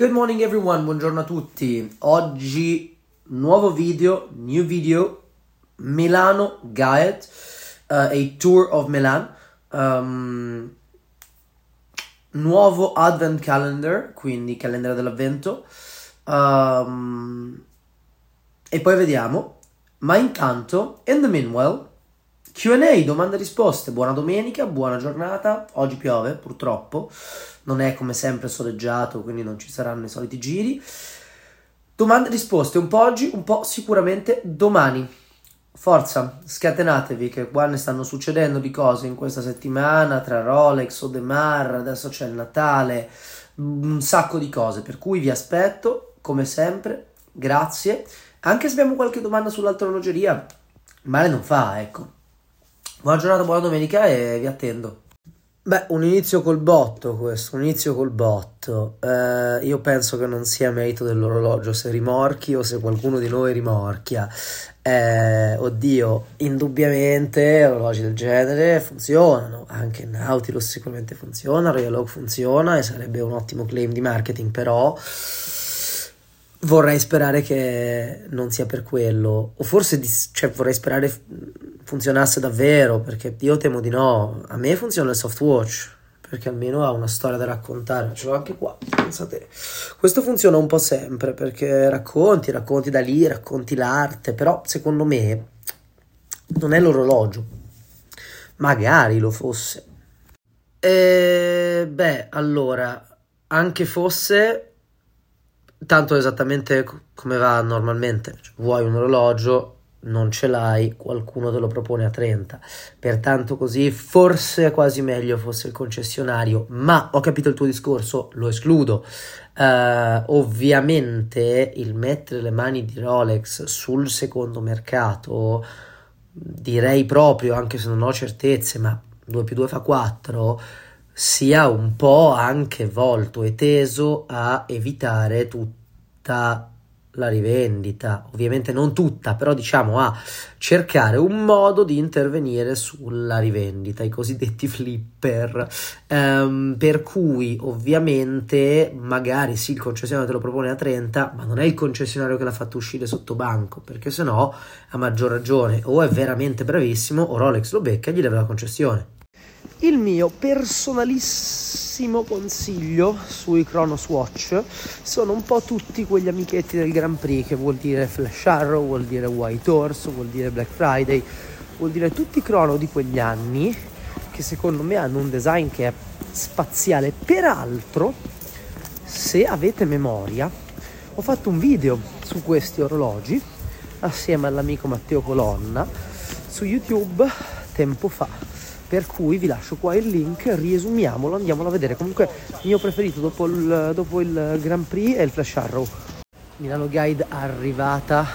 Good morning everyone, buongiorno a tutti. Oggi nuovo video, new video, Milano Guide, uh, a tour of Milan. Um, nuovo advent calendar, quindi calendario dell'avvento. Um, e poi vediamo. Ma intanto, in the meanwhile, QA, domande e risposte. Buona domenica, buona giornata. Oggi piove, purtroppo. Non è come sempre soleggiato, quindi non ci saranno i soliti giri. Domande e risposte, un po' oggi, un po' sicuramente domani. Forza, scatenatevi che qua ne stanno succedendo di cose in questa settimana tra Rolex, Odemar, adesso c'è il Natale, un sacco di cose, per cui vi aspetto come sempre, grazie. Anche se abbiamo qualche domanda sull'altrologeria, male non fa, ecco. Buona giornata, buona domenica e vi attendo. Beh, un inizio col botto questo, un inizio col botto. Eh, io penso che non sia merito dell'orologio se rimorchi o se qualcuno di noi rimorchia. Eh, oddio, indubbiamente orologi del genere funzionano, anche Nautilus sicuramente funziona, Royal Oak funziona e sarebbe un ottimo claim di marketing, però vorrei sperare che non sia per quello, o forse cioè, vorrei sperare funzionasse davvero, perché io temo di no. A me funziona il soft watch, perché almeno ha una storia da raccontare. Ce l'ho anche qua, pensate. Questo funziona un po' sempre, perché racconti, racconti da lì, racconti l'arte, però secondo me non è l'orologio. Magari lo fosse. E beh, allora, anche fosse, tanto esattamente come va normalmente. Cioè, vuoi un orologio, non ce l'hai, qualcuno te lo propone a 30. Pertanto così forse è quasi meglio fosse il concessionario, ma ho capito il tuo discorso, lo escludo. Uh, ovviamente il mettere le mani di Rolex sul secondo mercato, direi proprio, anche se non ho certezze, ma 2 più 2 fa 4, sia un po' anche volto e teso a evitare tutta la rivendita, ovviamente non tutta, però diciamo a cercare un modo di intervenire sulla rivendita, i cosiddetti flipper, um, per cui ovviamente magari sì il concessionario te lo propone a 30, ma non è il concessionario che l'ha fatto uscire sotto banco, perché se no a maggior ragione o è veramente bravissimo o Rolex lo becca e gli deve la concessione. Il mio personalissimo consiglio sui Chronos Watch sono un po' tutti quegli amichetti del Grand Prix, che vuol dire Flash Arrow, vuol dire White Horse, vuol dire Black Friday, vuol dire tutti i crono di quegli anni che secondo me hanno un design che è spaziale. Peraltro, se avete memoria, ho fatto un video su questi orologi assieme all'amico Matteo Colonna su YouTube tempo fa per cui vi lascio qua il link, riesumiamolo, andiamolo a vedere. Comunque il mio preferito dopo il, dopo il Grand Prix è il Flash Arrow. Milano Guide arrivata,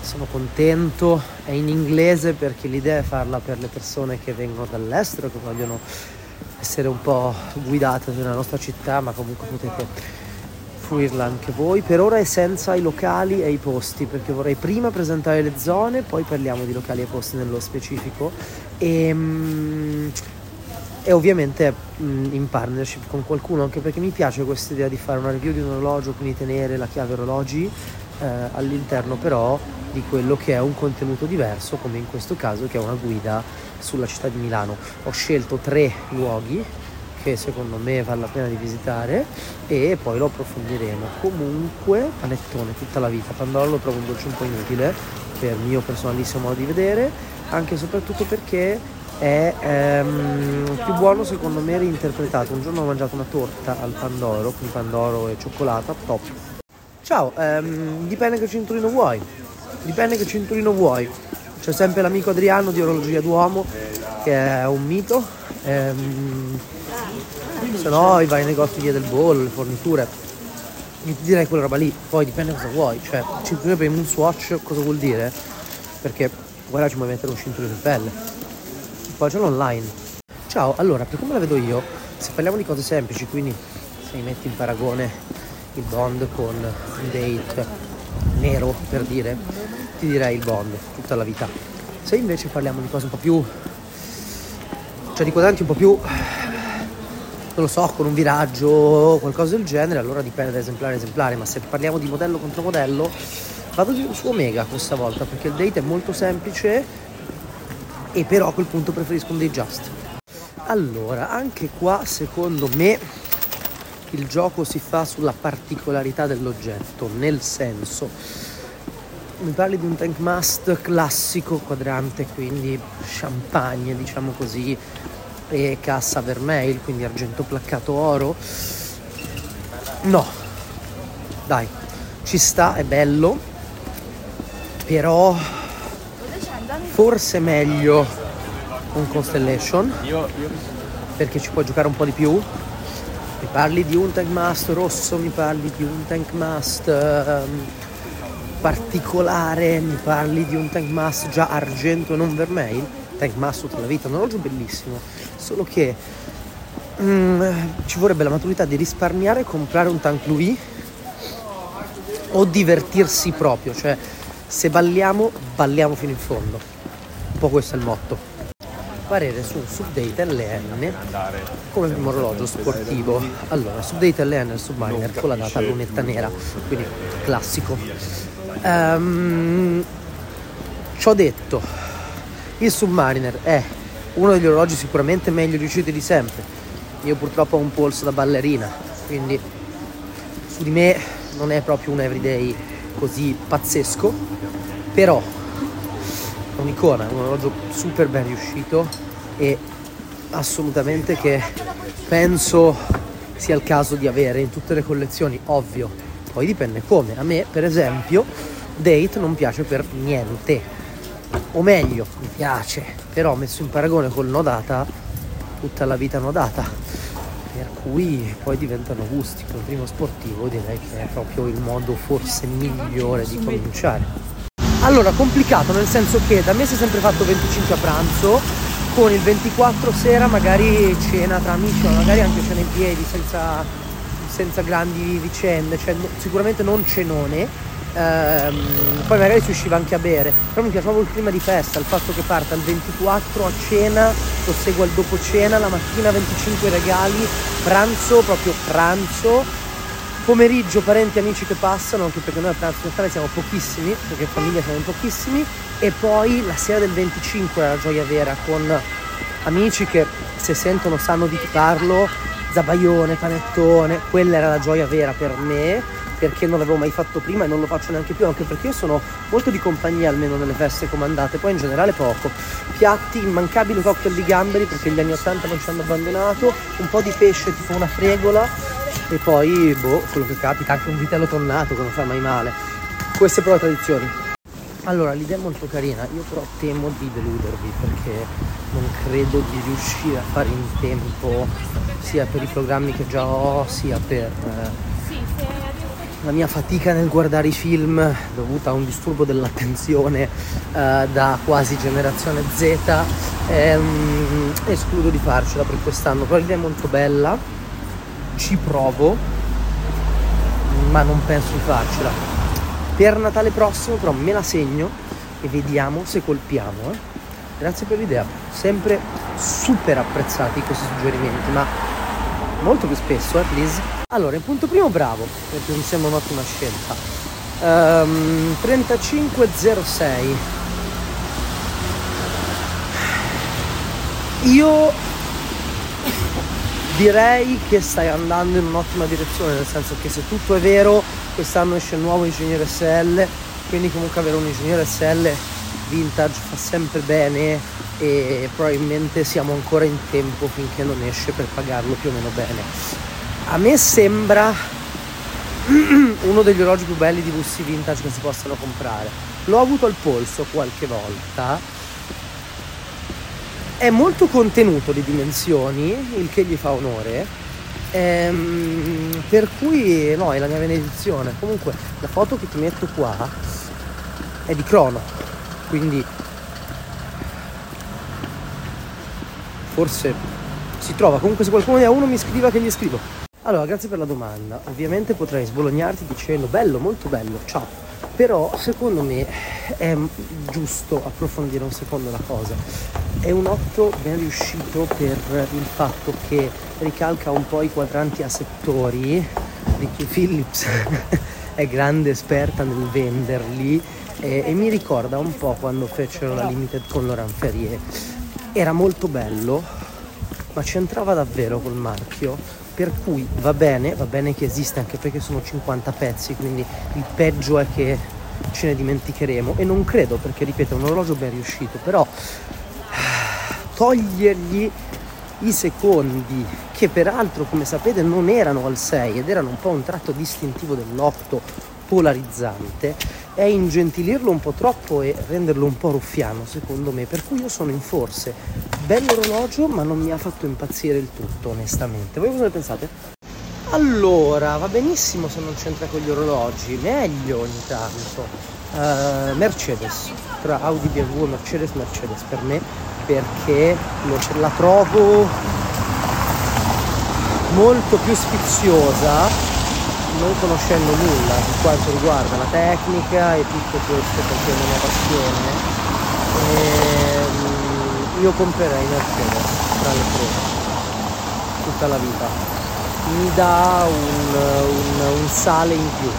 sono contento, è in inglese perché l'idea è farla per le persone che vengono dall'estero, che vogliono essere un po' guidate nella nostra città, ma comunque potete fruirla anche voi. Per ora è senza i locali e i posti, perché vorrei prima presentare le zone, poi parliamo di locali e posti nello specifico. E, mm, e ovviamente in partnership con qualcuno, anche perché mi piace questa idea di fare una review di un orologio, quindi tenere la chiave orologi eh, all'interno però di quello che è un contenuto diverso, come in questo caso che è una guida sulla città di Milano. Ho scelto tre luoghi che secondo me vale la pena di visitare e poi lo approfondiremo. Comunque, panettone tutta la vita. Pandora lo trovo un dolce un po' inutile per mio personalissimo modo di vedere, anche e soprattutto perché è ehm, più buono secondo me reinterpretato. Un giorno ho mangiato una torta al Pandoro con Pandoro e cioccolata, top. Ciao, ehm, dipende che cinturino vuoi. Dipende che cinturino vuoi. C'è sempre l'amico Adriano di Orologia Duomo che è un mito. Ehm, se no vai nei negozi via del bollo, le forniture. Mi direi quella roba lì, poi dipende cosa vuoi. Cioè, cinturino per un swatch cosa vuol dire? Perché guarda ci puoi mettere un cinturino di pelle. Poi c'è l'online. Ciao, allora, per come la vedo io, se parliamo di cose semplici, quindi se mi metti in paragone il bond con un date nero per dire, ti direi il bond tutta la vita. Se invece parliamo di cose un po' più cioè di quadranti un po' più non lo so, con un viraggio o qualcosa del genere, allora dipende da esemplare a esemplare, ma se parliamo di modello contro modello, vado su Omega questa volta perché il date è molto semplice e però a quel punto preferisco un Just. Allora, anche qua secondo me il gioco si fa sulla particolarità dell'oggetto, nel senso mi parli di un tank mast classico quadrante, quindi champagne, diciamo così, e cassa vermeil, quindi argento placcato oro. No, dai, ci sta, è bello, però forse meglio un Constellation perché ci puoi giocare un po' di più. Mi parli di un tank mast rosso, mi parli di un tank mast um, particolare, mi parli di un tank mast già argento e non vermeil. Tank mast tutta la vita, un orologio bellissimo, solo che mm, ci vorrebbe la maturità di risparmiare e comprare un tank Louis o divertirsi proprio, cioè se balliamo, balliamo fino in fondo. Un po' questo è il motto. Parere su Subdate LN come primo orologio sportivo. Allora, Subdate LN il Submariner con la data lunetta nera, quindi classico. Um, ci ho detto, il Submariner è uno degli orologi sicuramente meglio riusciti di sempre. Io purtroppo ho un polso da ballerina, quindi su di me non è proprio un everyday così pazzesco, però è un'icona, un orologio super ben riuscito e assolutamente che penso sia il caso di avere in tutte le collezioni, ovvio. Poi dipende come. A me, per esempio, Date non piace per niente. O meglio, mi piace, però messo in paragone col Nodata, tutta la vita Nodata. Per cui poi diventano gusti. Come primo sportivo direi che è proprio il modo forse migliore di cominciare. Allora, complicato nel senso che da me si è sempre fatto 25 a pranzo, con il 24 sera magari cena tra amici, o magari anche cena in piedi, senza, senza grandi vicende, cioè sicuramente non cenone. Ehm, poi magari si usciva anche a bere, però mi piace proprio il clima di festa, il fatto che parta il 24 a cena, prosegua il dopo cena, la mattina 25 regali, pranzo, proprio pranzo, pomeriggio parenti e amici che passano, anche perché noi a pranzo in Natale siamo pochissimi, perché in famiglia siamo pochissimi, e poi la sera del 25 è la gioia vera con amici che se sentono sanno di chi parlo, zabaione, panettone, quella era la gioia vera per me, perché non l'avevo mai fatto prima e non lo faccio neanche più, anche perché io sono molto di compagnia almeno nelle feste comandate, poi in generale poco. Piatti, immancabili cocktail di gamberi perché gli anni 80 non ci hanno abbandonato, un po' di pesce tipo una fregola, e poi, boh, quello che capita, anche un vitello tonnato che non fa mai male. Queste però tradizioni. Allora, l'idea è molto carina, io però temo di deludervi perché non credo di riuscire a fare in tempo sia per i programmi che già ho, sia per eh, la mia fatica nel guardare i film dovuta a un disturbo dell'attenzione eh, da quasi generazione Z. Ehm, escludo di farcela per quest'anno, però l'idea è molto bella ci provo, ma non penso di farcela. Per Natale prossimo però me la segno e vediamo se colpiamo. Eh. Grazie per l'idea, sempre super apprezzati questi suggerimenti, ma molto più spesso, eh, please. Allora, in punto primo bravo, perché mi sembra un'ottima scelta. Um, 3506. Io direi che stai andando in un'ottima direzione, nel senso che se tutto è vero, quest'anno esce il nuovo ingegnere SL, quindi comunque avere un ingegnere SL vintage fa sempre bene e probabilmente siamo ancora in tempo finché non esce per pagarlo più o meno bene. A me sembra uno degli orologi più belli di bussi vintage che si possano comprare. L'ho avuto al polso qualche volta è molto contenuto di dimensioni, il che gli fa onore. Ehm, per cui no, è la mia benedizione. Comunque la foto che ti metto qua è di crono, quindi forse si trova. Comunque se qualcuno ne ha uno mi scriva che gli scrivo. Allora, grazie per la domanda. Ovviamente potrei sbolognarti dicendo bello, molto bello, ciao Però secondo me è giusto approfondire un secondo la cosa. È un 8 ben riuscito per il fatto che ricalca un po' i quadranti a settori. Ricky Phillips è grande esperta nel venderli e, e, mi ricorda un po' quando fecero la limited con Laurent Ferrier. Era molto bello, ma c'entrava davvero col marchio per cui va bene, va bene che esiste anche perché sono 50 pezzi, quindi il peggio è che ce ne dimenticheremo. E non credo perché ripeto è un orologio ben riuscito, però togliergli i secondi che peraltro come sapete non erano al 6 ed erano un po' un tratto distintivo dell'8 polarizzante è ingentilirlo un po' troppo e renderlo un po' ruffiano secondo me. Per cui io sono in forse bell'orologio ma non mi ha fatto impazzire il tutto onestamente. Voi cosa ne pensate? allora va benissimo se non c'entra con gli orologi meglio ogni tanto. Uh, Mercedes tra Audi BMW Mercedes Mercedes per me perché la trovo molto più sfiziosa non conoscendo nulla di quanto riguarda la tecnica e tutto questo perché è una mia passione ehm, io comprerei Mercedes tra le tre tutta la vita mi dà un, un, un sale in più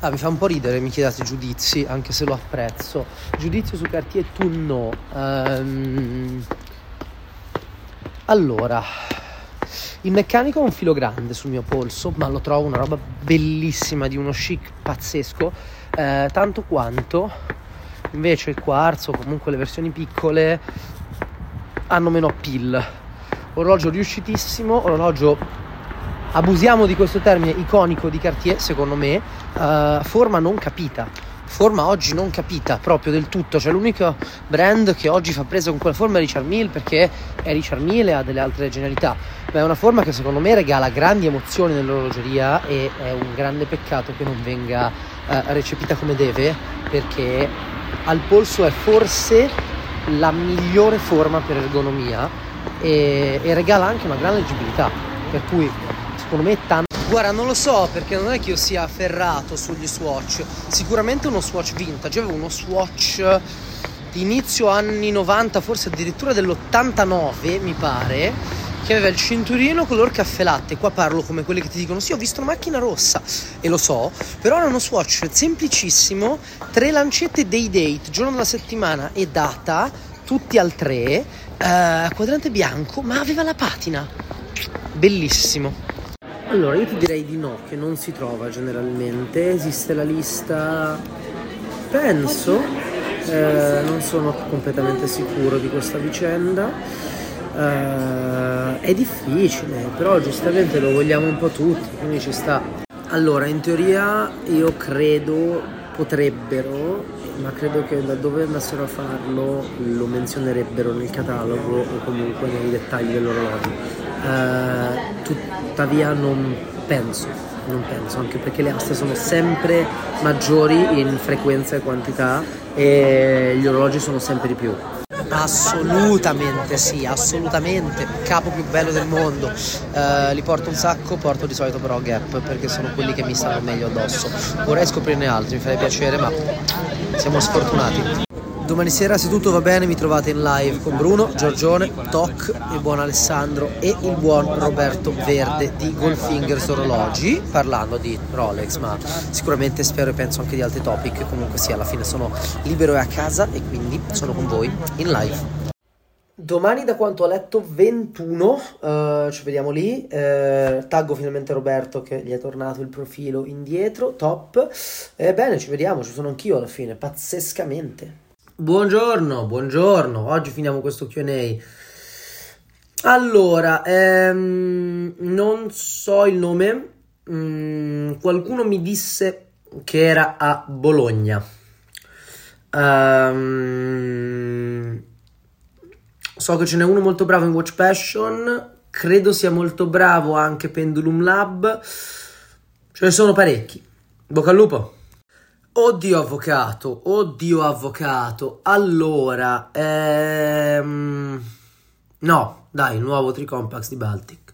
Ah, mi fa un po' ridere, mi chiedate giudizi, anche se lo apprezzo. Giudizio su Cartier tu no. Um, allora, il meccanico ha un filo grande sul mio polso, ma lo trovo una roba bellissima, di uno chic pazzesco, eh, tanto quanto invece il quarzo, comunque le versioni piccole, hanno meno appeal. Orologio riuscitissimo, orologio, abusiamo di questo termine iconico di Cartier, secondo me, eh, forma non capita forma oggi non capita proprio del tutto, cioè l'unico brand che oggi fa presa con quella forma è Richard Mille perché è Richard Mille e ha delle altre genialità, ma è una forma che secondo me regala grandi emozioni nell'orologeria e è un grande peccato che non venga eh, recepita come deve perché al polso è forse la migliore forma per ergonomia e, e regala anche una gran leggibilità, per cui secondo me tanto Guarda, non lo so perché non è che io sia afferrato sugli swatch. Sicuramente uno swatch vintage. Avevo uno swatch di inizio anni 90, forse addirittura dell'89, mi pare, che aveva il cinturino color caffè latte. Qua parlo come quelli che ti dicono: Sì, ho visto una macchina rossa e lo so, però era uno swatch semplicissimo, tre lancette day date, giorno della settimana e data, tutti al 3, eh, quadrante bianco, ma aveva la patina. Bellissimo. Allora, io ti direi di no, che non si trova generalmente. Esiste la lista, penso, eh, non sono completamente sicuro di questa vicenda. Eh, è difficile, però giustamente lo vogliamo un po' tutti, quindi ci sta. Allora, in teoria io credo potrebbero, ma credo che da dove andassero a farlo lo menzionerebbero nel catalogo o comunque nei dettagli dell'orologio eh, tuttavia non penso, non penso, anche perché le aste sono sempre maggiori in frequenza e quantità e gli orologi sono sempre di più. Assolutamente sì, assolutamente, capo più bello del mondo. Uh, li porto un sacco, porto di solito però Gap perché sono quelli che mi stanno meglio addosso. Vorrei scoprirne altri, mi farebbe piacere, ma siamo sfortunati. Domani sera, se tutto va bene, mi trovate in live con Bruno, Giorgione, Toc, il buon Alessandro e il buon Roberto Verde di Goldfingers Orologi, parlando di Rolex, ma sicuramente spero e penso anche di altri topic. Comunque sì, alla fine sono libero e a casa e quindi sono con voi in live. Domani, da quanto ho letto, 21, uh, eh, ci vediamo lì. Uh, taggo finalmente Roberto che gli è tornato il profilo indietro, top. Ebbene, ci vediamo, ci sono anch'io alla fine, pazzescamente. Buongiorno, buongiorno. Oggi finiamo questo QA. Allora, ehm, non so il nome. Mm, qualcuno mi disse che era a Bologna. Um, so che ce n'è uno molto bravo in Watch Passion. Credo sia molto bravo anche Pendulum Lab. Ce ne sono parecchi. Bocca al lupo. Oddio avvocato, oddio avvocato. Allora, ehm... no, dai, nuovo Tricompax di Baltic.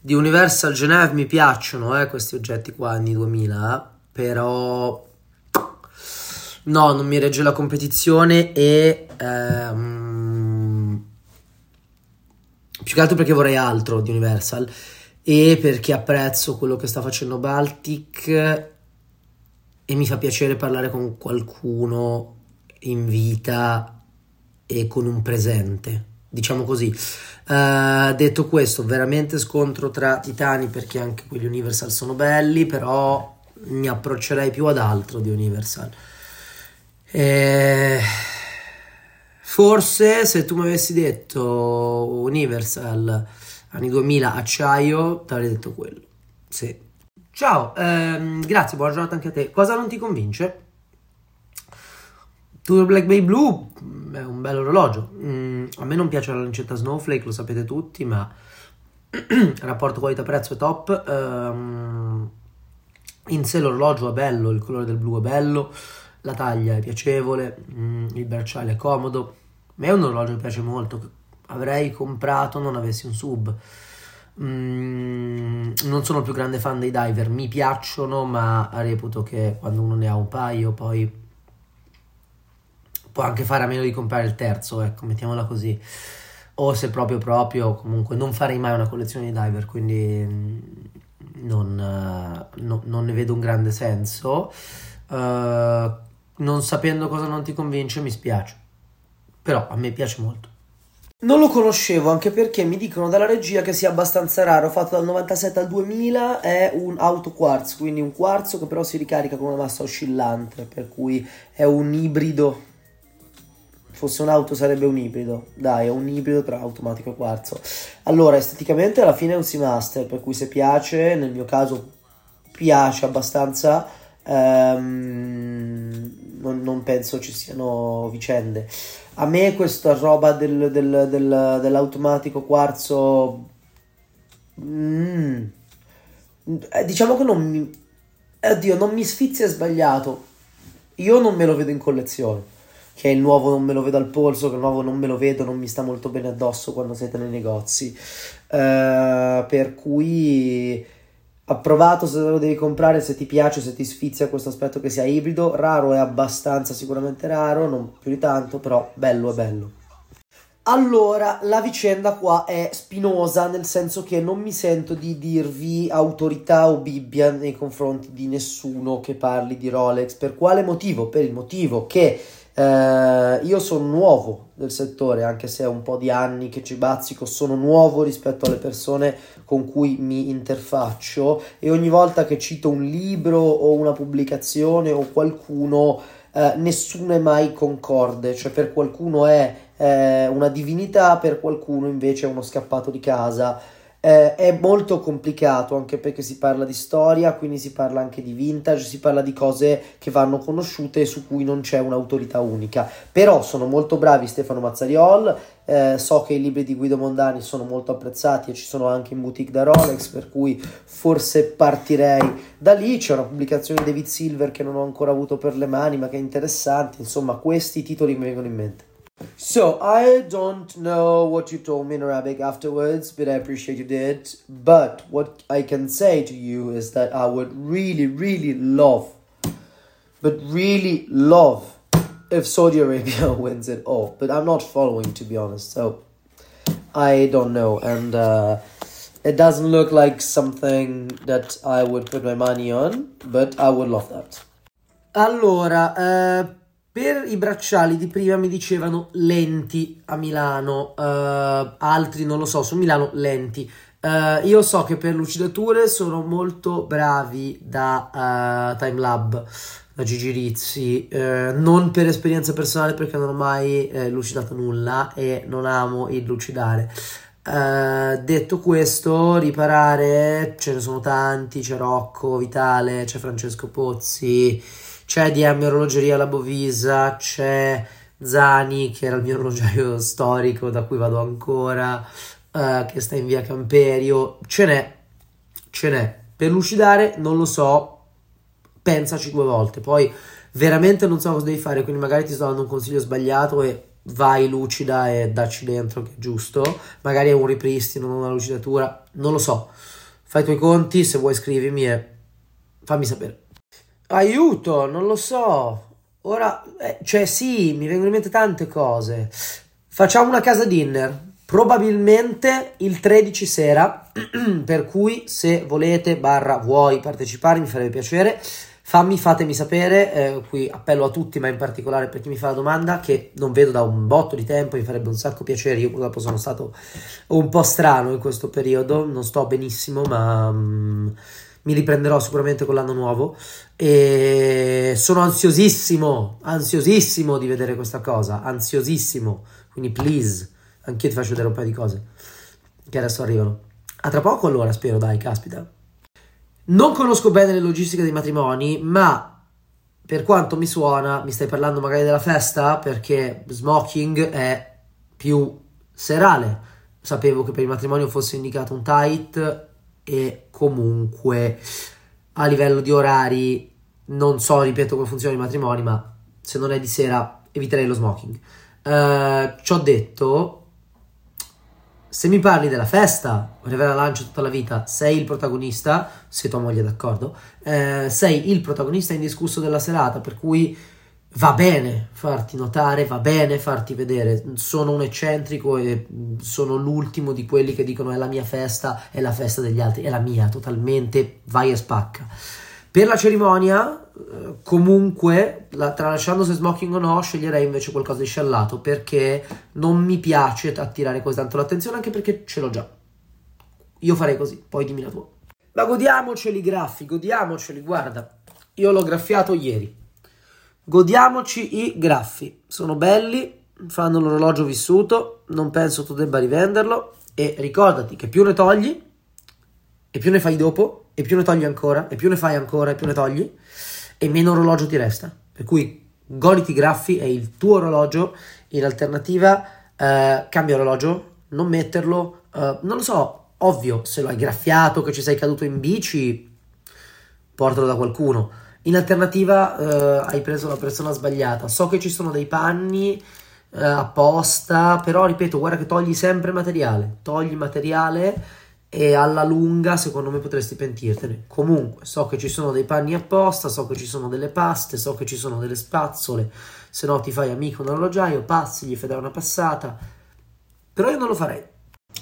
Di Universal Genève mi piacciono, eh, questi oggetti qua anni 2000, però No, non mi regge la competizione e... Ehm, più che altro perché vorrei altro di Universal e perché apprezzo quello che sta facendo Baltic e mi fa piacere parlare con qualcuno in vita e con un presente, diciamo così. Uh, detto questo, veramente scontro tra titani perché anche quelli Universal sono belli, però mi approccerei più ad altro di Universal. E... Forse se tu mi avessi detto Universal anni 2000 acciaio, ti avrei detto quello. Sì. Ciao, ehm, grazie, buona giornata anche a te. Cosa non ti convince? Tudor Black Bay Blue è un bel orologio. Mm, a me non piace la lancetta Snowflake, lo sapete tutti, ma il rapporto qualità-prezzo è top. Um, in sé l'orologio è bello, il colore del blu è bello, la taglia è piacevole, mm, il bracciale è comodo. A me è un orologio che piace molto, avrei comprato non avessi un sub. Mm, non sono più grande fan dei diver, mi piacciono, ma reputo che quando uno ne ha un paio poi può anche fare a meno di comprare il terzo, ecco, mettiamola così. O se proprio proprio, comunque non farei mai una collezione di diver, quindi mm, non, uh, no, non ne vedo un grande senso. Uh, non sapendo cosa non ti convince mi spiace, però a me piace molto. Non lo conoscevo anche perché mi dicono dalla regia che sia abbastanza raro, fatto dal 97 al 2000, è un auto quartz, quindi un quarzo che però si ricarica con una massa oscillante, per cui è un ibrido fosse un'auto sarebbe un ibrido. Dai, è un ibrido tra automatico e quarzo. Allora, esteticamente alla fine è un Seamaster, per cui se piace, nel mio caso piace abbastanza, ehm, non, non, penso ci siano vicende. A me questa roba del, del, del, dell'automatico quarzo... Mm, eh, diciamo che non mi... Oddio, non mi sfizia sbagliato. Io non me lo vedo in collezione che il nuovo non me lo vedo al polso, che il nuovo non me lo vedo, non mi sta molto bene addosso quando siete nei negozi. Uh, per cui approvato se lo devi comprare, se ti piace, se ti sfizia questo aspetto che sia ibrido. Raro è abbastanza sicuramente raro, non più di tanto, però bello è bello. Allora, la vicenda qua è spinosa, nel senso che non mi sento di dirvi autorità o bibbia nei confronti di nessuno che parli di Rolex. Per quale motivo? Per il motivo che eh, io sono nuovo nel settore, anche se è un po' di anni che ci bazzico, sono nuovo rispetto alle persone con cui mi interfaccio e ogni volta che cito un libro o una pubblicazione o qualcuno, eh, nessuno è mai concorde, cioè per qualcuno è eh, una divinità, per qualcuno invece è uno scappato di casa. Eh, è molto complicato anche perché si parla di storia, quindi si parla anche di vintage, si parla di cose che vanno conosciute e su cui non c'è un'autorità unica. Però sono molto bravi Stefano Mazzariol, eh, so che i libri di Guido Mondani sono molto apprezzati e ci sono anche in boutique da Rolex, per cui forse partirei da lì. C'è una pubblicazione di David Silver che non ho ancora avuto per le mani, ma che è interessante. Insomma, questi titoli mi vengono in mente. So I don't know what you told me in Arabic afterwards, but I appreciate you did. But what I can say to you is that I would really, really love, but really love, if Saudi Arabia wins it all. But I'm not following, to be honest. So I don't know, and uh, it doesn't look like something that I would put my money on. But I would love that. Allora, uh, Per i bracciali di prima mi dicevano lenti a Milano, uh, altri non lo so, su Milano lenti. Uh, io so che per lucidature sono molto bravi da uh, Timelab, da Gigi Rizzi, uh, non per esperienza personale perché non ho mai eh, lucidato nulla e non amo il lucidare. detto questo, riparare ce ne sono tanti, c'è Rocco Vitale, c'è Francesco Pozzi c'è DM Orologeria La Bovisa, c'è Zani che era il mio orologiaio storico da cui vado ancora, uh, che sta in via Camperio, ce n'è, ce n'è. Per lucidare non lo so, pensaci due volte, poi veramente non so cosa devi fare, quindi magari ti sto dando un consiglio sbagliato e vai lucida e dacci dentro che è giusto, magari è un ripristino, una lucidatura, non lo so. Fai i tuoi conti, se vuoi scrivimi e fammi sapere. Aiuto, non lo so. ora, eh, cioè sì, mi vengono in mente tante cose. Facciamo una casa dinner, probabilmente il 13 sera, per cui se volete, barra vuoi partecipare, mi farebbe piacere. Fammi, fatemi sapere, eh, qui appello a tutti, ma in particolare per chi mi fa la domanda, che non vedo da un botto di tempo, mi farebbe un sacco piacere. Io purtroppo sono stato un po' strano in questo periodo, non sto benissimo, ma mm, mi riprenderò sicuramente con l'anno nuovo. E sono ansiosissimo, ansiosissimo di vedere questa cosa, ansiosissimo. Quindi, please, anch'io ti faccio vedere un paio di cose che adesso arrivano. A tra poco, allora, spero, dai, caspita. Non conosco bene le logistiche dei matrimoni, ma per quanto mi suona, mi stai parlando magari della festa perché smoking è più serale. Sapevo che per il matrimonio fosse indicato un tight e comunque a livello di orari non so, ripeto, come funzionano i matrimoni, ma se non è di sera eviterei lo smoking. Uh, ci ho detto, se mi parli della festa, Rivera Lancio tutta la vita, sei il protagonista, se tua moglie è d'accordo, eh, sei il protagonista indiscusso della serata, per cui va bene farti notare, va bene farti vedere. Sono un eccentrico e sono l'ultimo di quelli che dicono è la mia festa, è la festa degli altri, è la mia, totalmente, vai e spacca. Per la cerimonia, eh, comunque, la, tralasciando se smoking o no, sceglierei invece qualcosa di sciallato perché non mi piace attirare così tanto l'attenzione, anche perché ce l'ho già. Io farei così, poi dimmi la tua. Ma godiamoceli i graffi, godiamoceli, guarda. Io l'ho graffiato ieri. Godiamoci i graffi. Sono belli, fanno l'orologio vissuto, non penso tu debba rivenderlo e ricordati che più ne togli e più ne fai dopo e più ne togli ancora, e più ne fai ancora, e più ne togli, e meno orologio ti resta. Per cui goditi i graffi è il tuo orologio, in alternativa eh, cambia orologio, non metterlo, eh, non lo so, ovvio, se lo hai graffiato, che ci sei caduto in bici, portalo da qualcuno. In alternativa eh, hai preso la persona sbagliata. So che ci sono dei panni eh, apposta, però ripeto, guarda che togli sempre materiale, togli materiale e alla lunga secondo me potresti pentirtene. Comunque, so che ci sono dei panni apposta, so che ci sono delle paste, so che ci sono delle spazzole, se no ti fai amico un orologiaio, passi, gli fai dare una passata, però io non lo farei.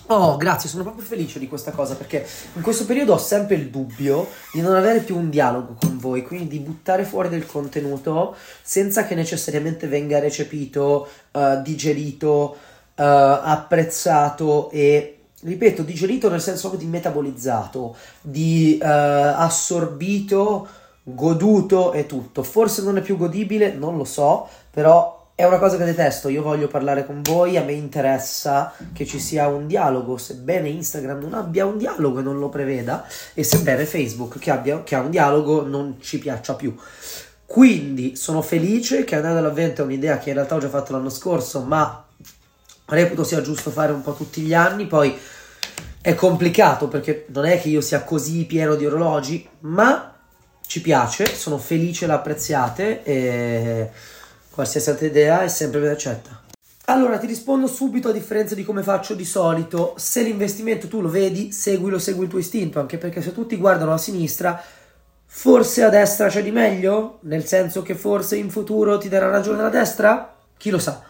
Oh, grazie, sono proprio felice di questa cosa perché in questo periodo ho sempre il dubbio di non avere più un dialogo con voi, quindi di buttare fuori del contenuto senza che necessariamente venga recepito, uh, digerito, uh, apprezzato e ripeto, digerito nel senso di metabolizzato, di uh, assorbito, goduto e tutto. Forse non è più godibile, non lo so, però è una cosa che detesto. Io voglio parlare con voi, a me interessa che ci sia un dialogo, sebbene Instagram non abbia un dialogo e non lo preveda, e sebbene Facebook che, abbia, che ha un dialogo non ci piaccia più. Quindi sono felice che andare all'avvento è un'idea che in realtà ho già fatto l'anno scorso, ma reputo sia giusto fare un po' tutti gli anni. Poi è complicato perché non è che io sia così pieno di orologi, ma ci piace, sono felice, l'apprezziate e qualsiasi altra idea è sempre ben accetta. Allora ti rispondo subito a differenza di come faccio di solito, se l'investimento tu lo vedi, seguilo, segui il tuo istinto, anche perché se tutti guardano a sinistra, forse a destra c'è di meglio, nel senso che forse in futuro ti darà ragione la destra? Chi lo sa?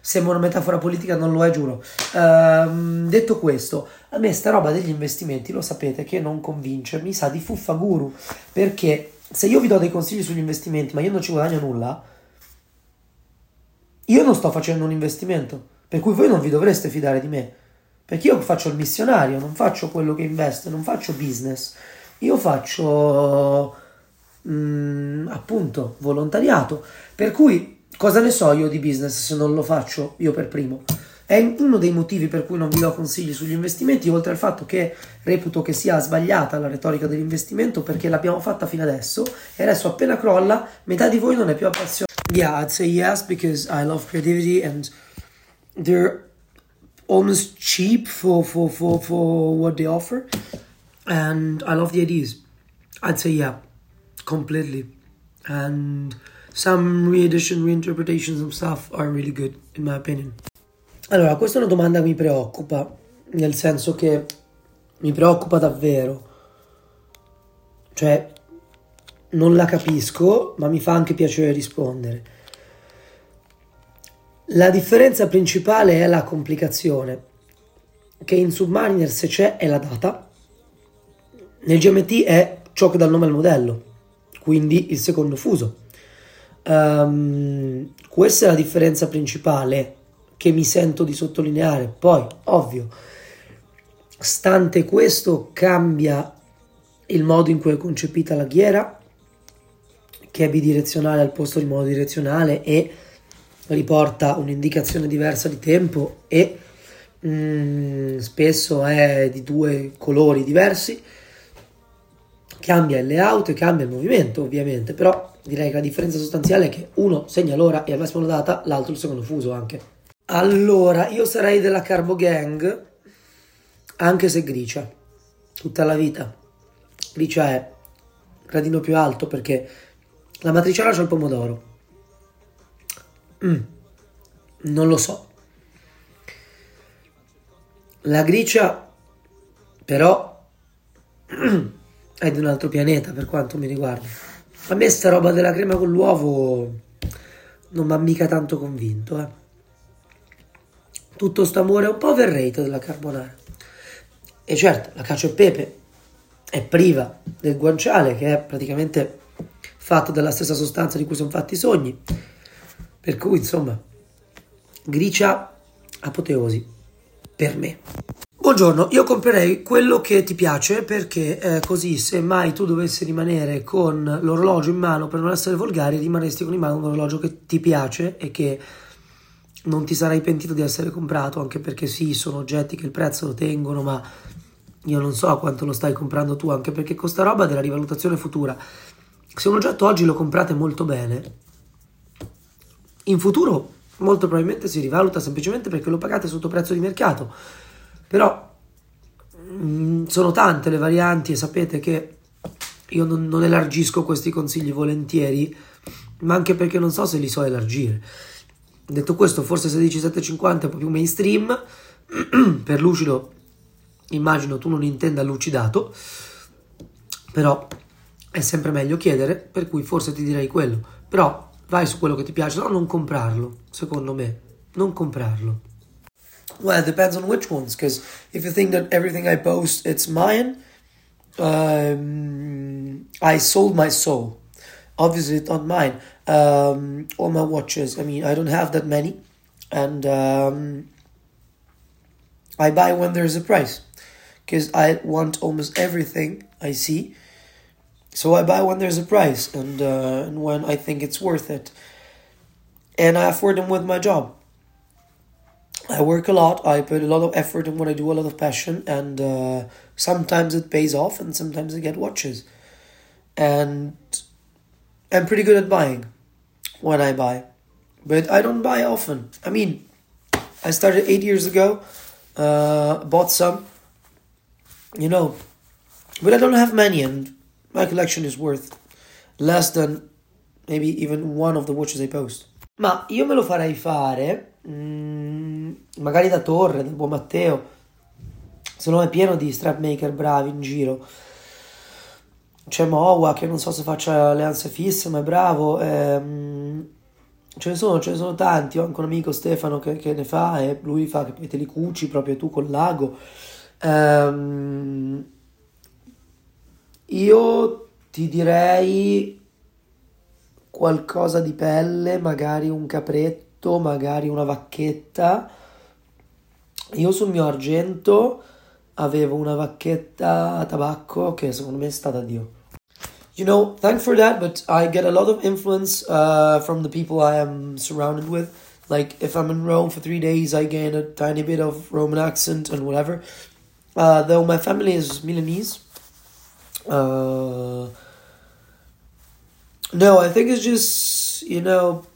Sembra una metafora politica, non lo è, giuro. Ehm, detto questo, a me sta roba degli investimenti, lo sapete, che non convince, mi sa di fuffa guru, perché se io vi do dei consigli sugli investimenti, ma io non ci guadagno nulla, io non sto facendo un investimento, per cui voi non vi dovreste fidare di me, perché io faccio il missionario, non faccio quello che investe, non faccio business, io faccio mm, appunto volontariato, per cui cosa ne so io di business se non lo faccio io per primo? È uno dei motivi per cui non vi do consigli sugli investimenti, oltre al fatto che reputo che sia sbagliata la retorica dell'investimento perché l'abbiamo fatta fino adesso e adesso appena crolla metà di voi non è più appassionato. Yeah, I'd say yes because I love creativity and they're almost cheap for, for, for, for what they offer and I love the ideas. I'd say yeah, completely. And some reedition, reinterpretations of stuff are really good, in my opinion. Allora, questa è una domanda che mi preoccupa, nel senso che mi preoccupa davvero. Cioè, non la capisco, ma mi fa anche piacere rispondere. La differenza principale è la complicazione, che in Submariner se c'è è la data, nel GMT è ciò che dà il nome al modello, quindi il secondo fuso. Um, questa è la differenza principale che mi sento di sottolineare. Poi, ovvio, stante questo cambia il modo in cui è concepita la ghiera, che è bidirezionale al posto di monodirezionale e riporta un'indicazione diversa di tempo e mm, spesso è di due colori diversi. Cambia il layout e cambia il movimento, ovviamente, però direi che la differenza sostanziale è che uno segna l'ora e al massimo la data, l'altro il secondo fuso anche. Allora, io sarei della Carbo Gang, anche se gricia, tutta la vita. Gricia è gradino più alto perché la matriciana c'ha il pomodoro. Mm, non lo so. La gricia, però, è di un altro pianeta per quanto mi riguarda. A me sta roba della crema con l'uovo non mi ha mica tanto convinto, eh. Tutto sto amore un po' overrated della carbonara. E certo, la cacio e pepe è priva del guanciale, che è praticamente fatto dalla stessa sostanza di cui sono fatti i sogni. Per cui, insomma, gricia apoteosi per me. Buongiorno, io comprerei quello che ti piace perché eh, così se mai tu dovessi rimanere con l'orologio in mano per non essere volgari, rimarresti con in mano un orologio che ti piace e che non ti sarai pentito di essere comprato, anche perché sì, sono oggetti che il prezzo lo tengono, ma io non so quanto lo stai comprando tu, anche perché costa roba della rivalutazione futura. Se un oggetto oggi lo comprate molto bene, in futuro molto probabilmente si rivaluta semplicemente perché lo pagate sotto prezzo di mercato. Però mh, mm, sono tante le varianti e sapete che io non, non elargisco questi consigli volentieri, ma anche perché non so se li so elargire. Detto questo, forse 16750 è un po' più mainstream, per lucido immagino tu non intenda lucidato, però è sempre meglio chiedere, per cui forse ti direi quello. Però vai su quello che ti piace, no non comprarlo, secondo me, non comprarlo. Well, it depends on which ones. Because if you think that everything I post it's mine, um, I sold my soul. Obviously, it's not mine. Um, all my watches. I mean, I don't have that many, and um, I buy when there's a price, because I want almost everything I see. So I buy when there's a price, and uh, and when I think it's worth it, and I afford them with my job. I work a lot. I put a lot of effort in what I do, a lot of passion, and uh, sometimes it pays off, and sometimes I get watches. And I'm pretty good at buying when I buy, but I don't buy often. I mean, I started eight years ago, uh, bought some, you know, but I don't have many, and my collection is worth less than maybe even one of the watches I post. Ma io me lo farei fare. Mm, magari da Torre, da Buon Matteo, se no è pieno di strap maker bravi in giro. C'è Mowa che non so se faccia alleanze fisse, ma è bravo. Ehm, ce ne sono, ce ne sono tanti. Ho anche un amico Stefano che, che ne fa e lui fa che te li cuci proprio tu col lago. Ehm, io ti direi qualcosa di pelle, magari un capretto, magari una vacchetta io sul mio argento avevo una vacchetta a tabacco che secondo me è stata Dio. You know, thank for that, but I get a lot of influence uh, from the people I am surrounded with. Like, if I'm in Rome for three days, I gain a tiny bit of Roman accent and whatever. Uh, though my family is Milanese. Uh, no, I think it's just, you know,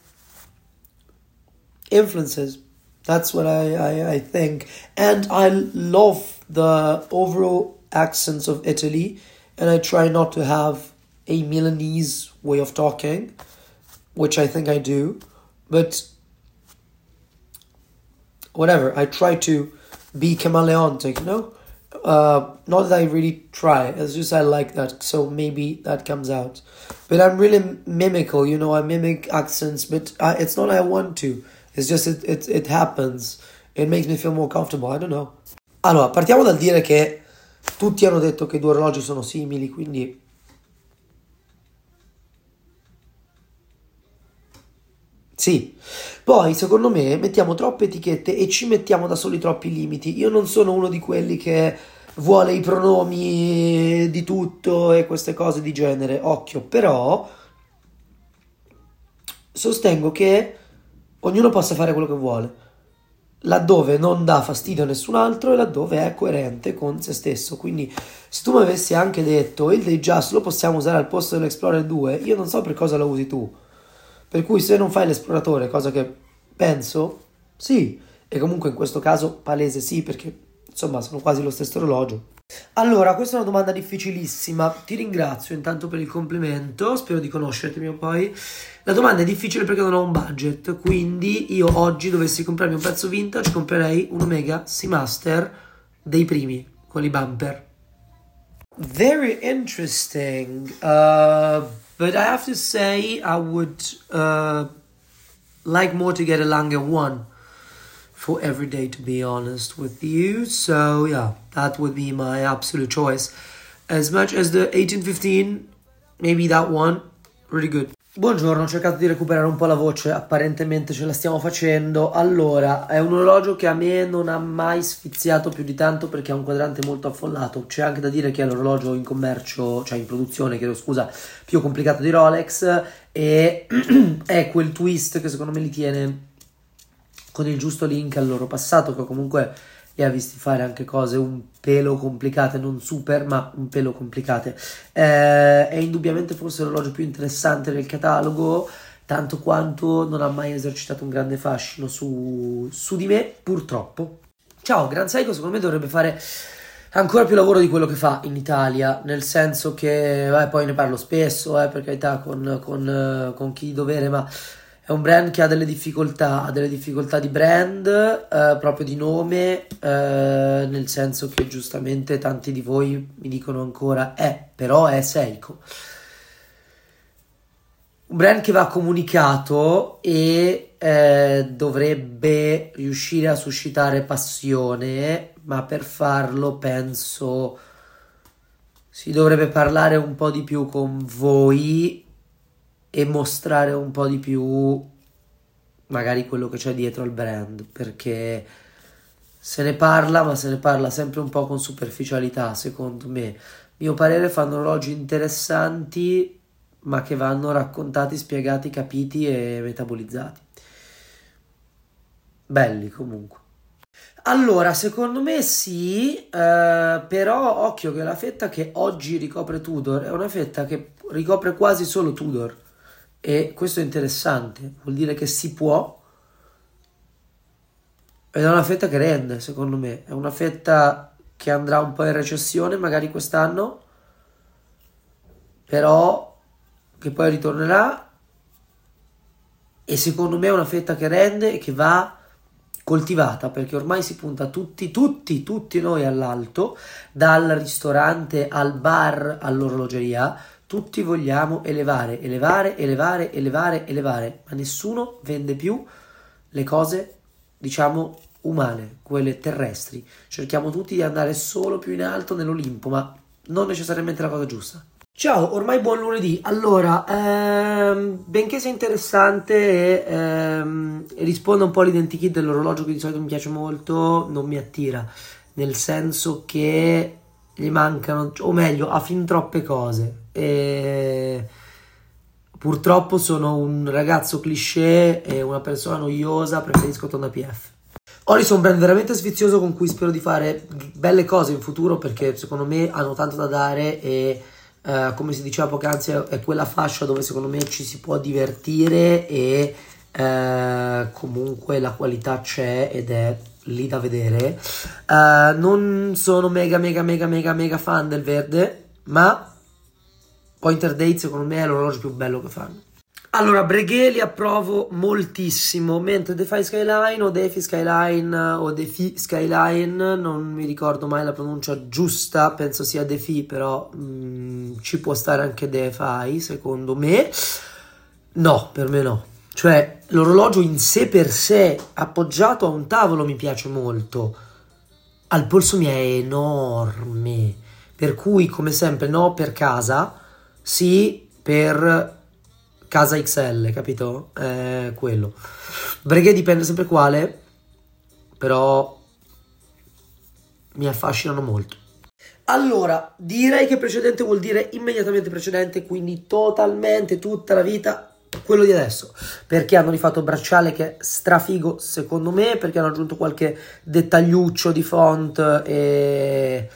influences. That's what I, I, I think. And I love the overall accents of Italy, and I try not to have a Milanese way of talking, which I think I do. But whatever, I try to be chameleontic, you know? Uh, not that I really try, it's just I like that, so maybe that comes out. But I'm really mimical, you know, I mimic accents, but I, it's not I want to. It's just it, it, it happens. It makes me feel more comfortable. I don't know. Allora, partiamo dal dire che tutti hanno detto che i due orologi sono simili, quindi Sì. Poi, secondo me, mettiamo troppe etichette e ci mettiamo da soli troppi limiti. Io non sono uno di quelli che vuole i pronomi di tutto e queste cose di genere. Occhio, però sostengo che ognuno possa fare quello che vuole, laddove non dà fastidio a nessun altro e laddove è coerente con se stesso. Quindi, se tu mi avessi anche detto il Day Just lo possiamo usare al posto dell'Explorer 2, io non so per cosa lo usi tu. Per cui se non fai l'esploratore, cosa che penso, sì, e comunque in questo caso palese sì, perché insomma sono quasi lo stesso orologio. Allora, questa è una domanda difficilissima. Ti ringrazio intanto per il complimento, spero di conoscerti prima o poi. La domanda è difficile perché non ho un budget, quindi io oggi dovessi comprarmi un pezzo vintage, comprerei un Omega Seamaster dei primi, quelli bumper. Very interesting. Uh, But I have to say, I would uh, like more to get a Lange one for every day, to be honest with you. So, yeah, that would be my absolute choice. As much as the 1815, maybe that one, really good. Buongiorno, ho cercato di recuperare un po' la voce, apparentemente ce la stiamo facendo. Allora, è un orologio che a me non ha mai sfiziato più di tanto perché ha un quadrante molto affollato. C'è anche da dire che è l'orologio in commercio, cioè in produzione, chiedo scusa, più complicato di Rolex e è quel twist che secondo me li tiene con il giusto link al loro passato, che comunque e ha visti fare anche cose un pelo complicate, non super, ma un pelo complicate. Eh, è indubbiamente forse l'orologio più interessante del catalogo, tanto quanto non ha mai esercitato un grande fascino su, su di me, purtroppo. Ciao, Gran Seiko secondo me dovrebbe fare ancora più lavoro di quello che fa in Italia, nel senso che, eh, poi ne parlo spesso, eh, per carità, con, con, con chi dovere, ma è un brand che ha delle difficoltà, ha delle difficoltà di brand, eh, proprio di nome, eh, nel senso che giustamente tanti di voi mi dicono ancora, eh, però è Seiko. Un brand che va comunicato e eh, dovrebbe riuscire a suscitare passione, ma per farlo penso si dovrebbe parlare un po' di più con voi e mostrare un po' di più magari quello che c'è dietro al brand perché se ne parla ma se ne parla sempre un po' con superficialità secondo me. Mio parere fanno orologi interessanti ma che vanno raccontati, spiegati, capiti e metabolizzati. Belli comunque. Allora, secondo me sì, eh, però occhio che la fetta che oggi ricopre Tudor è una fetta che ricopre quasi solo Tudor e questo è interessante, vuol dire che si può. Ed è una fetta che rende, secondo me, è una fetta che andrà un po' in recessione magari quest'anno, però che poi ritornerà. E secondo me è una fetta che rende e che va coltivata perché ormai si punta tutti, tutti, tutti noi all'alto, dal ristorante al bar all'orologeria, tutti vogliamo elevare, elevare, elevare, elevare, elevare, ma nessuno vende più le cose, diciamo, umane, quelle terrestri. Cerchiamo tutti di andare solo più in alto nell'Olimpo, ma non necessariamente la cosa giusta. Ciao, ormai buon lunedì. Allora, ehm, benché sia interessante e ehm, risponda un po' all'identikit dell'orologio che di solito mi piace molto, non mi attira, nel senso che gli mancano, o meglio, ha fin troppe cose. E purtroppo sono un ragazzo cliché e una persona noiosa, preferisco Tonda PF. Oris è un brand veramente sfizioso con cui spero di fare belle cose in futuro perché secondo me hanno tanto da dare e eh, come si diceva poc'anzi è quella fascia dove secondo me ci si può divertire e eh, comunque la qualità c'è ed è lì da vedere. Uh, non sono mega, mega, mega, mega, mega fan del verde, ma Pointer Date secondo me è l'orologio più bello che fanno. Allora, Breguet li approvo moltissimo, mentre Defy Skyline o Defi Skyline o Defi Skyline, non mi ricordo mai la pronuncia giusta, penso sia Defi, però mh, mm, ci può stare anche Defy, secondo me. No, per me no Cioè, l'orologio in sé per sé, appoggiato a un tavolo, mi piace molto. Al polso mi è enorme. Per cui, come sempre, no per casa, sì per casa XL, capito? È quello. Breguet dipende sempre quale, però mi affascinano molto. Allora, direi che precedente vuol dire immediatamente precedente, quindi totalmente tutta la vita quello di adesso. Perché hanno rifatto il bracciale che è strafigo secondo me, perché hanno aggiunto qualche dettagliuccio di font e,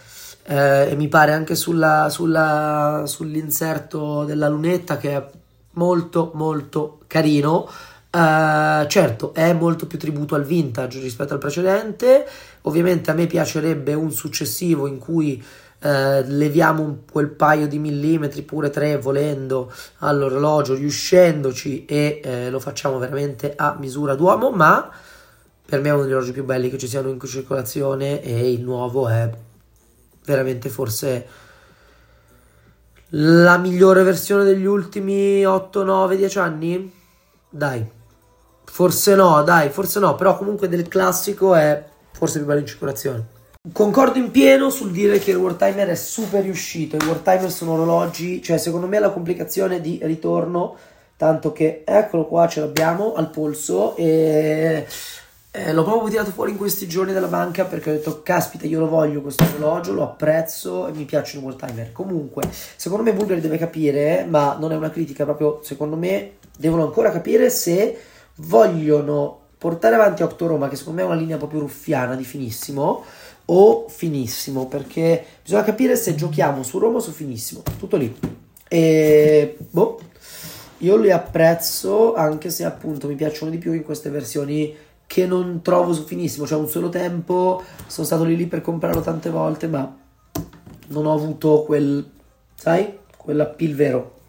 eh, e mi pare anche sulla, sulla, sull'inserto della lunetta che è molto molto carino. Uh, certo, è molto più tributo al vintage rispetto al precedente. Ovviamente a me piacerebbe un successivo in cui uh, leviamo un, quel paio di millimetri, pure tre volendo, all'orologio, riuscendoci e uh, lo facciamo veramente a misura d'uomo. Ma per me è uno degli orologi più belli che ci siano in circolazione e il nuovo è veramente forse la migliore versione degli ultimi 8, 9, 10 anni? Dai. Forse no, dai, forse no, però comunque del classico è forse più bello in circolazione. Concordo in pieno sul dire che il War Timer è super riuscito. I War Timer sono orologi, cioè secondo me la complicazione di ritorno, tanto che eccolo qua, ce l'abbiamo al polso e eh, l'ho proprio tirato fuori in questi giorni dalla banca perché ho detto caspita io lo voglio questo orologio, lo apprezzo e mi piacciono i War Timer. Comunque, secondo me Bulgari deve capire, ma non è una critica, proprio secondo me devono ancora capire se vogliono portare avanti Octo Roma, che secondo me è una linea proprio ruffiana di finissimo, o finissimo, perché bisogna capire se giochiamo su Roma o su finissimo, tutto lì. E boh, io li apprezzo anche se appunto mi piacciono di più in queste versioni che non trovo su finissimo, cioè un solo tempo, sono stato lì lì per comprarlo tante volte, ma non ho avuto quel, sai, quell'appeal vero.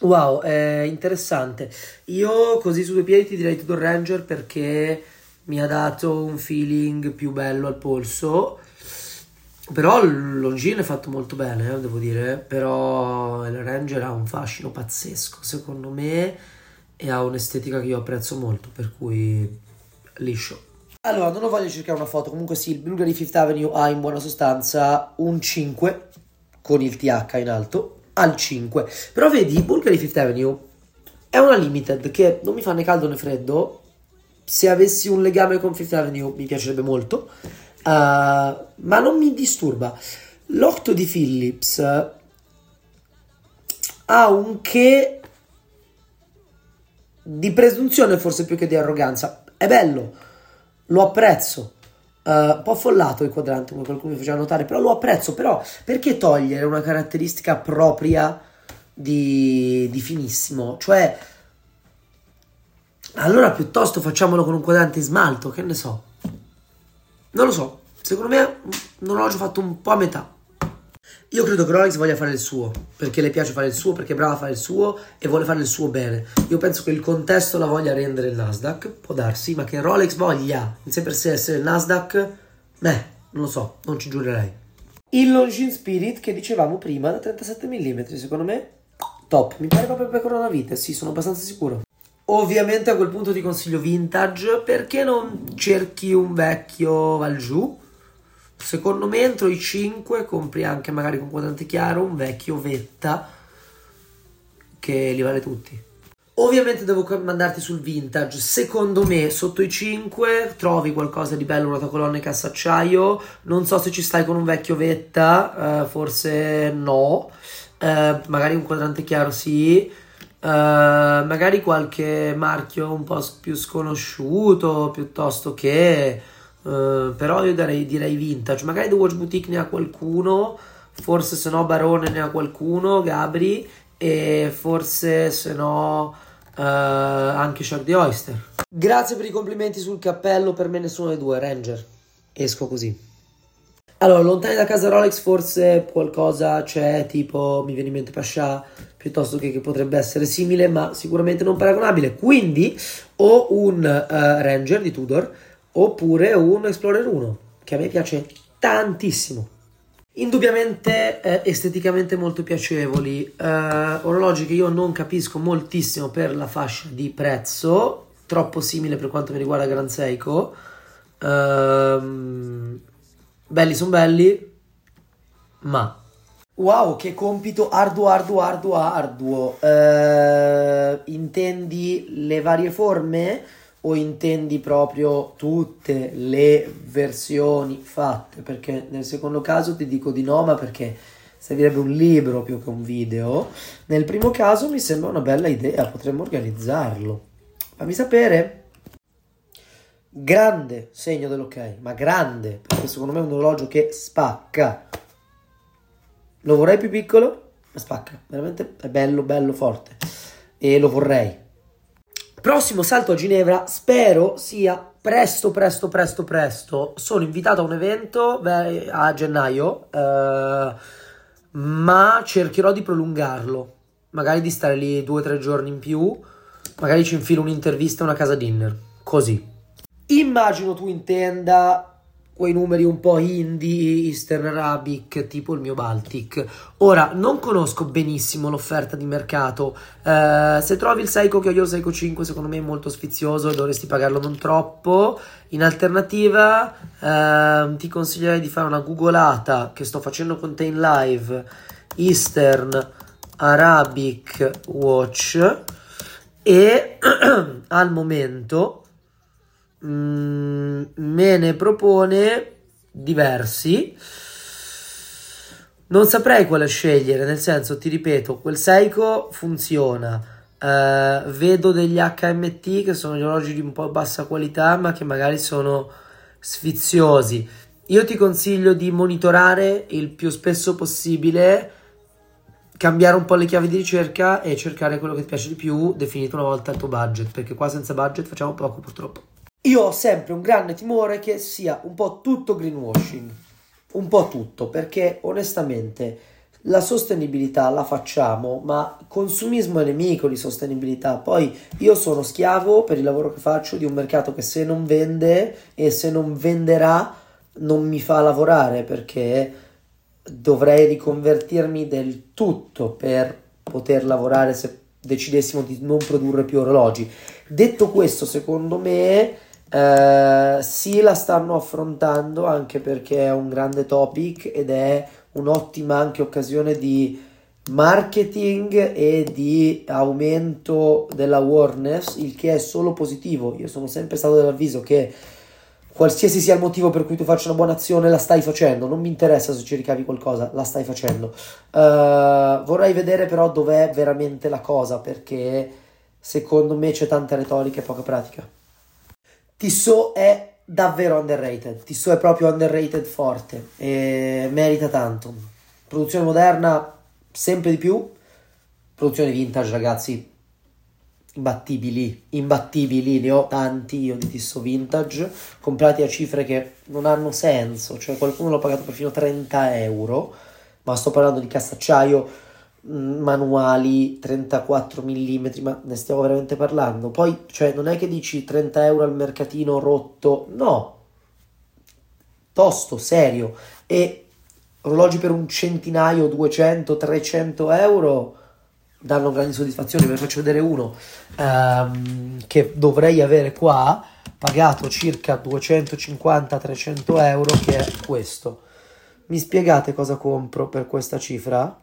Wow, è interessante. Io così su due piedi ti direi Tudor Ranger perché mi ha dato un feeling più bello al polso. Però Longines è fatto molto bene, eh, devo dire. Però il Ranger ha un fascino pazzesco, secondo me, e ha un'estetica che io apprezzo molto, per cui liscio. Allora, non ho voglia di cercare una foto, comunque sì, il Bulgari Fifth Avenue ha in buona sostanza un 5 con il TH in alto al 5. Però vedi, Bulgari Fifth Avenue è una limited che non mi fa né caldo né freddo. Se avessi un legame con Fifth Avenue mi piacerebbe molto, uh, ma non mi disturba. L'8 di Philips ha un che di presunzione forse più che di arroganza. È bello, lo apprezzo Uh, un po' affollato il quadrante, come qualcuno mi faceva notare, però lo apprezzo. Però perché togliere una caratteristica propria di, di finissimo? Cioè, allora piuttosto facciamolo con un quadrante in smalto, che ne so. Non lo so, secondo me non l'ho già fatto un po' a metà. Io credo che Rolex voglia fare il suo, perché le piace fare il suo, perché è brava a fare il suo e vuole fare il suo bene. Io penso che il contesto la voglia rendere il Nasdaq, può darsi, ma che Rolex voglia in sé per sé essere il Nasdaq, beh, non lo so, non ci giurerei. Il Longines Spirit che dicevamo prima da 37 mm, secondo me top, mi pare proprio per Coronavite, sì, sono abbastanza sicuro. Ovviamente a quel punto ti consiglio vintage, perché non cerchi un vecchio Val giù? Secondo me entro i 5 compri anche magari con quadrante chiaro un vecchio Vetta che li vale tutti. Ovviamente devo mandarti sul vintage. Secondo me, sotto i 5 trovi qualcosa di bello, rotacolonne e cassacciaio. Non so se ci stai con un vecchio Vetta, uh, forse no. Uh, magari un quadrante chiaro, sì. Uh, magari qualche marchio un po' più sconosciuto piuttosto che Uh, però io darei, direi vintage. Magari The Watch Boutique ne ha qualcuno, forse se no Barone ne ha qualcuno, Gabri, e forse se no uh, anche Shark the Oyster. Grazie per i complimenti sul cappello, per me nessuno dei due, Ranger. Esco così. Allora, lontani da casa Rolex forse qualcosa c'è, tipo mi viene in mente Pasha, piuttosto che che potrebbe essere simile, ma sicuramente non paragonabile. Quindi ho un uh, Ranger di Tudor, oppure un Explorer 1 che a me piace tantissimo Indubbiamente eh, esteticamente molto piacevoli, eh, orologi che io non capisco moltissimo per la fascia di prezzo, troppo simile per quanto mi riguarda Gran Seiko. Ehm, belli sono belli, ma Wow, che compito arduo, arduo, arduo, arduo. Eh, intendi le varie forme o intendi proprio tutte le versioni fatte? Perché nel secondo caso ti dico di no, ma perché servirebbe un libro più che un video. Nel primo caso mi sembra una bella idea, potremmo organizzarlo. Fammi sapere. Grande segno dell'ok, ma grande, perché secondo me è un orologio che spacca. Lo vorrei più piccolo, ma spacca, veramente è bello, bello, forte. E lo vorrei. Prossimo salto a Ginevra, spero sia presto, presto, presto, presto. Sono invitato a un evento beh, a gennaio, eh, ma cercherò di prolungarlo. Magari di stare lì due o tre giorni in più. Magari ci infilo un'intervista a una casa dinner. Così. Immagino tu intenda quei numeri un po' indie, Eastern Arabic, tipo il mio Baltic. Ora, non conosco benissimo l'offerta di mercato. Eh, se trovi il Seiko che ho io, il Seiko 5, secondo me è molto sfizioso e dovresti pagarlo non troppo. In alternativa, eh, ti consiglierei di fare una googolata che sto facendo con te in live. Eastern Arabic Watch e al momento mm, me ne propone diversi. Non saprei quale scegliere, nel senso, ti ripeto, quel Seiko funziona. Uh, vedo degli HMT che sono gli orologi di un po' bassa qualità, ma che magari sono sfiziosi. Io ti consiglio di monitorare il più spesso possibile, cambiare un po' le chiavi di ricerca e cercare quello che ti piace di più, definito una volta il tuo budget, perché qua senza budget facciamo poco purtroppo. Io ho sempre un grande timore che sia un po' tutto greenwashing, un po' tutto, perché onestamente la sostenibilità la facciamo, ma consumismo è nemico di sostenibilità. Poi io sono schiavo per il lavoro che faccio di un mercato che se non vende e se non venderà non mi fa lavorare perché dovrei riconvertirmi del tutto per poter lavorare se decidessimo di non produrre più orologi. Detto questo, secondo me eh, sì, la stanno affrontando anche perché è un grande topic ed è un'ottima anche occasione di marketing e di aumento dell'awareness, il che è solo positivo. Io sono sempre stato dell'avviso che qualsiasi sia il motivo per cui tu faccia una buona azione, la stai facendo. Non mi interessa se ci ricavi qualcosa, la stai facendo. Uh, vorrei vedere però dov'è veramente la cosa perché secondo me c'è tanta retorica e poca pratica. Tissot è davvero underrated. Tissot è proprio underrated forte e merita tanto. Produzione moderna sempre di più. Produzione vintage, ragazzi. Imbattibili, imbattibili, ne ho tanti io di Tissot vintage, comprati a cifre che non hanno senso, cioè qualcuno l'ha pagato perfino 30 euro, ma sto parlando di cassacciaio manuali 34 mm, ma ne stiamo veramente parlando. Poi, cioè, non è che dici 30 euro al mercatino rotto, no, tosto, serio. E orologi per un centinaio, 200, 300 euro danno grandi soddisfazioni. Ve ne faccio vedere uno um, che dovrei avere qua, pagato circa 250-300 euro, che è questo. Mi spiegate cosa compro per questa cifra?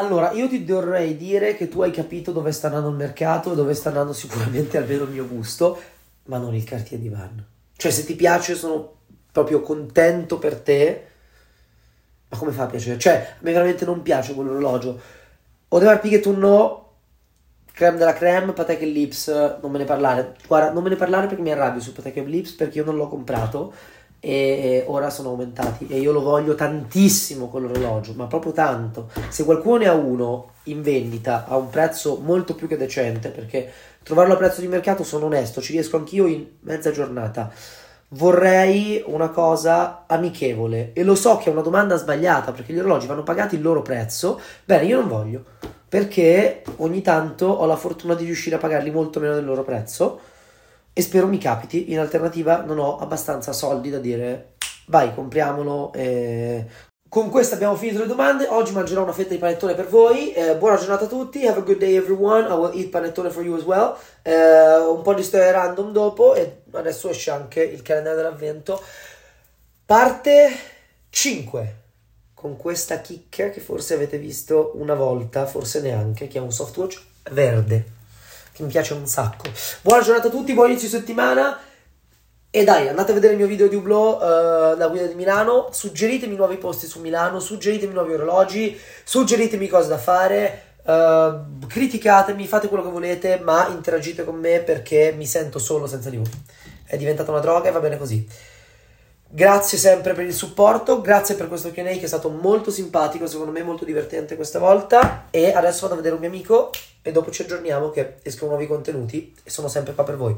Allora, io ti dovrei dire che tu hai capito dove sta andando il mercato, dove sta andando sicuramente almeno il mio gusto, ma non il Cartier Divan. Cioè, se ti piace, sono proprio contento per te. Ma come fa a piacere? Cioè, a me veramente non piace quell'orologio. Audemars Piguet no, creme della creme, Patek Lips, non me ne parlare. Guarda, non me ne parlare perché mi arrabbio su Patek Lips perché io non l'ho comprato e ora sono aumentati e io lo voglio tantissimo quell'orologio, ma proprio tanto. Se qualcuno ne ha uno in vendita a un prezzo molto più che decente, perché trovarlo a prezzo di mercato sono onesto, ci riesco anch'io in mezza giornata. Vorrei una cosa amichevole e lo so che è una domanda sbagliata perché gli orologi vanno pagati il loro prezzo. Bene, io non voglio perché ogni tanto ho la fortuna di riuscire a pagarli molto meno del loro prezzo e spero mi capiti. In alternativa non ho abbastanza soldi da dire vai, compriamolo. Eh. Con questo abbiamo finito le domande. Oggi mangerò una fetta di panettone per voi. Eh, buona giornata a tutti. Have a good day, everyone. I will eat panettone for you as well. Eh, un po' di storia random dopo. E adesso esce anche il calendario dell'avvento. Parte 5 con questa chicca che forse avete visto una volta, forse neanche, che è un softwatch verde, che mi piace un sacco. Buona giornata a tutti, buon inizio settimana. E dai, andate a vedere il mio video di Hublot, uh, la guida di Milano, suggeritemi nuovi posti su Milano, suggeritemi nuovi orologi, suggeritemi cose da fare, uh, criticatemi, fate quello che volete, ma interagite con me perché mi sento solo senza di voi. È diventata una droga e va bene così. Grazie sempre per il supporto, grazie per questo QA che è stato molto simpatico, secondo me molto divertente questa volta. E adesso vado a vedere un mio amico e dopo ci aggiorniamo che escono nuovi contenuti e sono sempre qua per voi.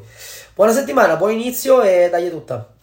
Buona settimana, buon inizio e è tutta.